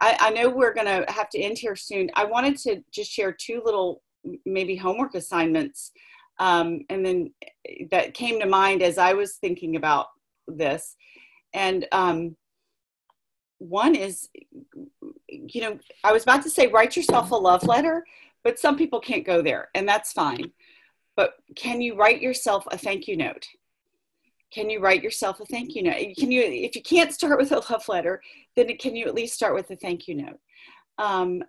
I, I know we're gonna have to end here soon. I wanted to just share two little maybe homework assignments, um, and then that came to mind as I was thinking about this, and um, one is you know, I was about to say write yourself a love letter, but some people can't go there, and that's fine. But can you write yourself a thank you note? Can you write yourself a thank you note? Can you, if you can't start with a love letter, then can you at least start with a thank you note? Um,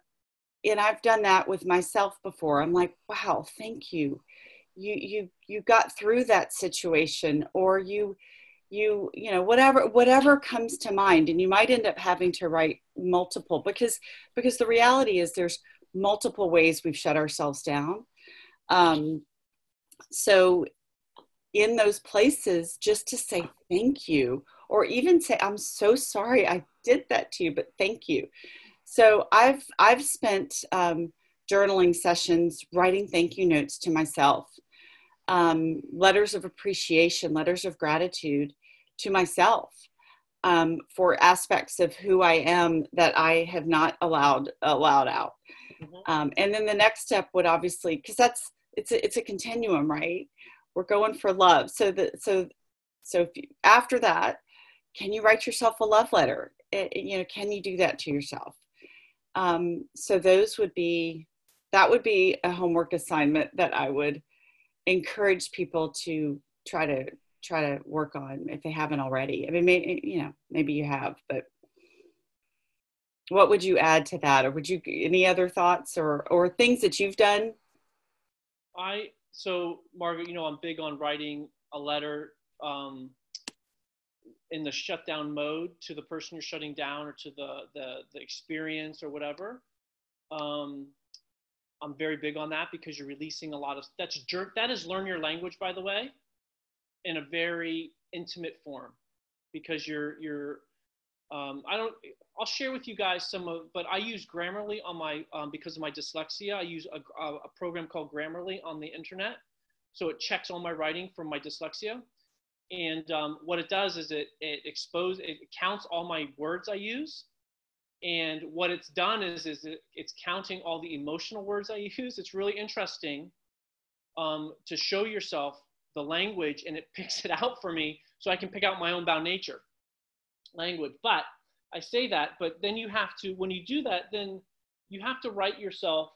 and I've done that with myself before. I'm like, wow, thank you. You you you got through that situation, or you you you know whatever whatever comes to mind and you might end up having to write multiple because because the reality is there's multiple ways we've shut ourselves down um, so in those places just to say thank you or even say i'm so sorry i did that to you but thank you so i've i've spent um, journaling sessions writing thank you notes to myself um, letters of appreciation letters of gratitude to myself um, for aspects of who I am that I have not allowed allowed out. Mhm. Um, and then the next step would obviously, because that's it's a, it's a continuum, right? We're going for love. So that so so you, after that, can you write yourself a love letter? It- it- you know, can you do that to yourself? Um, so those would be that would be a homework assignment that I would encourage people to try to try to work on if they haven't already. I mean, maybe, eh, you know, maybe you have, but what would you add to that, or would you any other thoughts or or things that you've done? I so Margaret, you know, I'm big on writing a letter um, in the shutdown mode to the person you're shutting down or to the the, the experience or whatever. Um, I'm very big on that because you're releasing a lot of that's jerk. That is learn your language, by the way, in a very intimate form, because you're you're. Um, I don't. I'll share with you guys some of, but I use Grammarly on my um, because of my dyslexia. I use a, a, program called Grammarly on the internet, so it checks all my writing from my dyslexia, and um, what it does is it it expose it counts all my words I use, And what it's done is, is it, it's counting all the emotional words I use. It's really interesting um, to show yourself the language and it picks it out for me so I can pick out my own bound nature language. But I say that, but then you have to, when you do that, then you have to write yourself,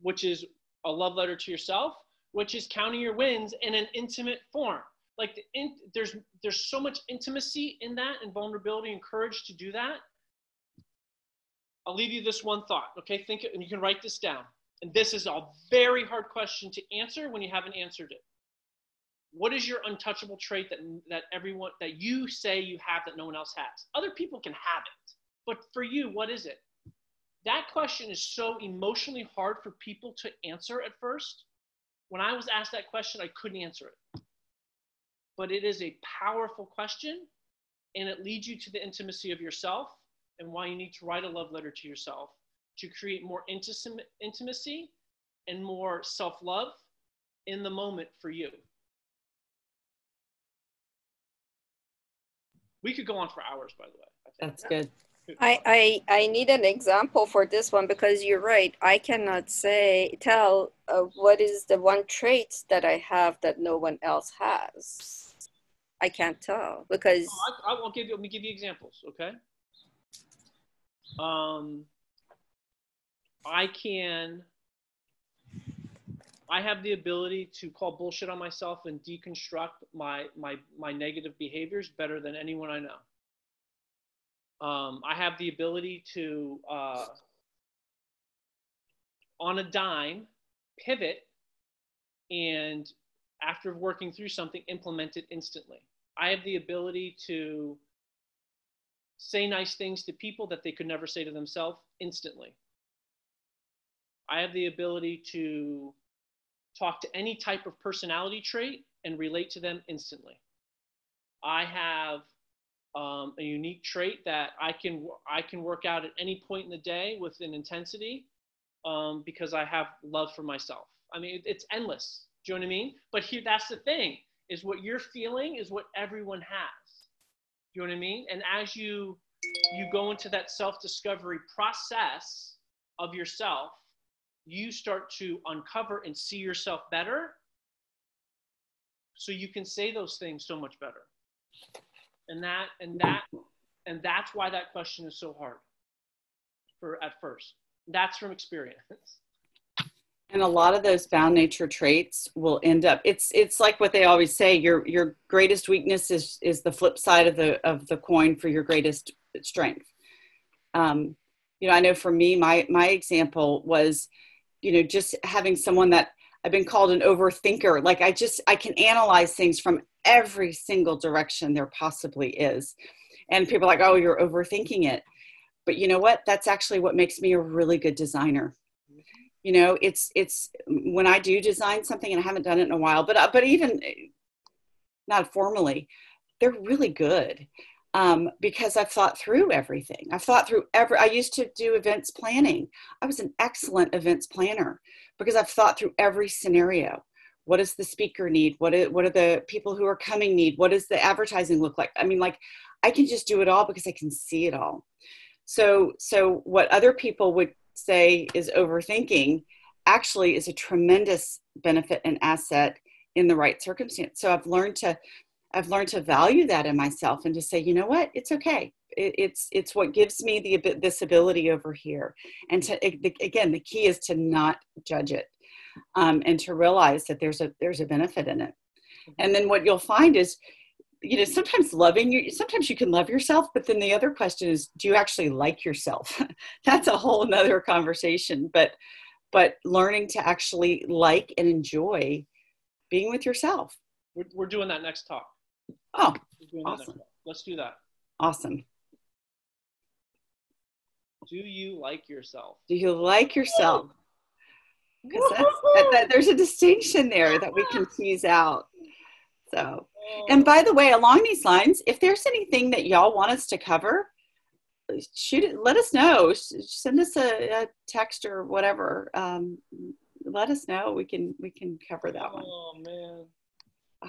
which is a love letter to yourself, which is counting your wins in an intimate form. Like the in, there's there's so much intimacy in that and vulnerability and courage to do that. I'll leave you this one thought, okay? Think and you can write this down. And this is a very hard question to answer when you haven't answered it. What is your untouchable trait that that everyone that you say you have that no one else has? Other people can have it, but for you, what is it? That question is so emotionally hard for people to answer at first. When I was asked that question, I couldn't answer it. But it is a powerful question, and it leads you to the intimacy of yourself and why you need to write a love letter to yourself to create more intimacy and more self love in the moment for you. We could go on for hours, by the way. That's good. I, I I need an example for this one because you're right. I cannot say tell uh, what is the one trait that I have that no one else has. I can't tell because oh, I, I will give you. Let me give you examples. Okay. Um, I can. I have the ability to call bullshit on myself and deconstruct my my my negative behaviors better than anyone I know. Um, I have the ability to, uh, on a dime, pivot and after working through something, implement it instantly. I have the ability to say nice things to people that they could never say to themselves instantly. I have the ability to talk to any type of personality trait and relate to them instantly. I have um, a unique trait that I can I can work out at any point in the day with an intensity um, because I have love for myself. I mean, it, it's endless. Do you know what I mean? But here, that's the thing: is what you're feeling is what everyone has. Do you know what I mean? And as you you go into that self-discovery process of yourself, you start to uncover and see yourself better, so you can say those things so much better. And that and that and that's why that question is so hard for at first. That's from experience. And a lot of those bound nature traits will end up it's it's like what they always say your your greatest weakness is is the flip side of the of the coin for your greatest strength. Um you know i know for me my my example was you know just having someone that i've been called an overthinker like i just i can analyze things from every single direction there possibly is. And people are like, oh, you're overthinking it. But you know what? That's actually what makes me a really good designer. You know, it's it's when I do design something, and I haven't done it in a while, but uh, but even not formally, they're really good um, because I've thought through everything. I've thought through every. I used to do events planning. I was an excellent events planner because I've thought through every scenario what does the speaker need what are, what are the people who are coming need what does the advertising look like i mean like i can just do it all because i can see it all so so what other people would say is overthinking actually is a tremendous benefit and asset in the right circumstance so i've learned to i've learned to value that in myself and to say you know what? It's okay. It, it's it's what gives me the this ability over here. And to again the key is to not judge it um, and to realize that there's a there's a benefit in it. Mm-hmm. and then what you'll find is you know sometimes loving you sometimes you can love yourself but then the other question is do you actually like yourself? That's a whole nother conversation but but learning to actually like and enjoy being with yourself. We're, we're doing that next talk oh awesome. let's do that awesome do you like yourself do you like yourself because that, that, there's a distinction there that we can tease out. So, and by the way, along these lines, if there's anything that y'all want us to cover, shoot it. Let us know. Send us a, a text or whatever. Um, let us know. We can we can cover that one. Oh man.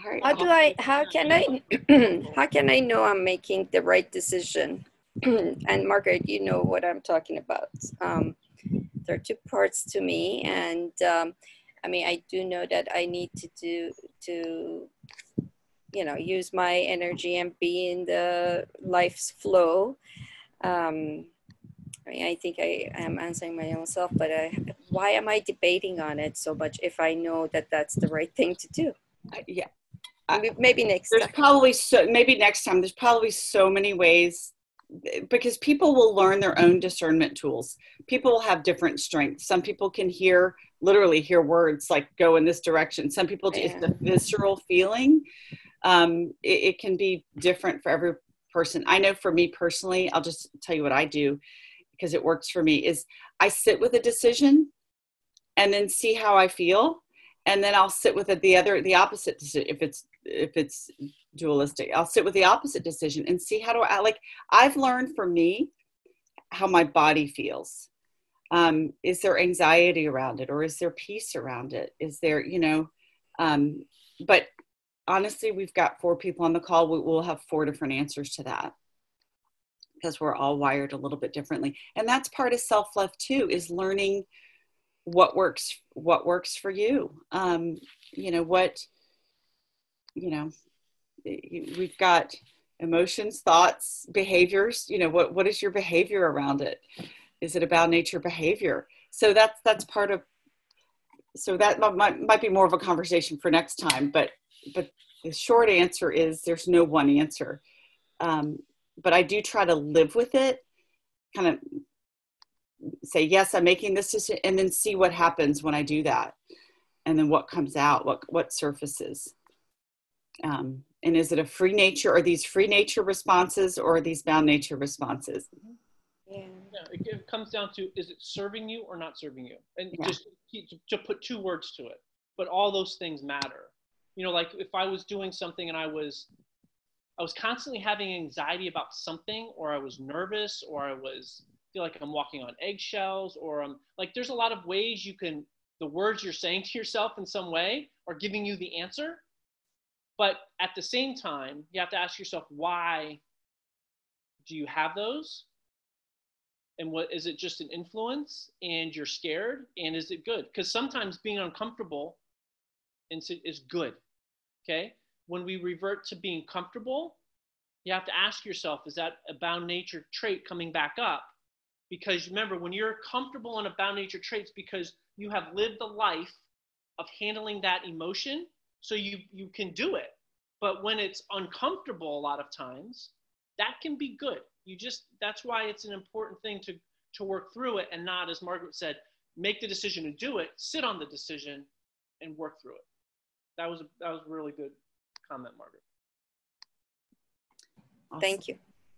Right. How do I? How can I? how can I know I'm making the right decision? and Margaret, you know what I'm talking about. Um, there are two parts to me, and um, I mean, I do know that I need to do to, you know, use my energy and be in the life's flow. Um, I mean, I think I am answering my own self, but I, why am I debating on it so much if I know that that's the right thing to do? Uh, yeah. Maybe, maybe next There's time. probably so maybe next time. There's probably so many ways because people will learn their own discernment tools. People will have different strengths. Some people can hear literally hear words like go in this direction. Some people it's Yeah. the visceral feeling. Um, it, it can be different for every person. I know for me personally, I'll just tell you what I do because it works for me. Is I sit with a decision and then see how I feel, and then I'll sit with it, the other the opposite decision if it's if it's dualistic. I'll sit with the opposite decision and see how do I like. I've learned for me how my body feels. Um, is there anxiety around it, or is there peace around it? Is there, you know, um, but honestly, we've got four people on the call. We will have four different answers to that because we're all wired a little bit differently, and that's part of self love too. Is learning what works what works for you. Um, you know what you know we've got emotions thoughts behaviors you know what what is your behavior around it? Is it about nature behavior? So that's that's part of so that might- might, be more of a conversation for next time but but the short answer is there's no one answer. Um, but i do try to live with it kind of say yes i'm making this decision and then see what happens when i do that. And then what comes out what what surfaces um, and is it a free nature are these free nature responses or are these bound nature responses Yeah. Yeah, it, it comes down to is it serving you or not serving you, and Yeah. just to, to put two words to it. But all those things matter. You know, like if I was doing something and I was, I was constantly having anxiety about something, or I was nervous, or I was feel like I'm walking on eggshells, or I'm like, there's a lot of ways you can. The words you're saying to yourself in some way are giving you the answer, but at the same time, you have to ask yourself why. Do you have those? and what is it just an influence and you're scared and is it good because sometimes being uncomfortable is, good okay when we revert to being comfortable you have to ask yourself is that a bound nature trait coming back up because remember when you're comfortable in a bound nature trait it's because you have lived the life of handling that emotion so you you can do it but when it's uncomfortable a lot of times that can be good you just that's why it's an important thing to to work through it and not as margaret said make the decision to do it sit on the decision and work through it that was a, that was a really good comment margaret Awesome. Thank you.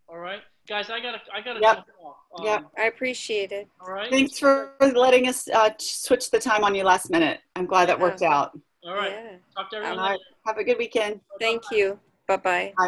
all right guys i gotta i gotta Yep. jump off um, Yep. I appreciate it. all right thanks for letting us uh, switch the time on you last minute i'm glad that worked out all right Yeah. talk to everyone right have a good weekend Thank you. Bye bye. bye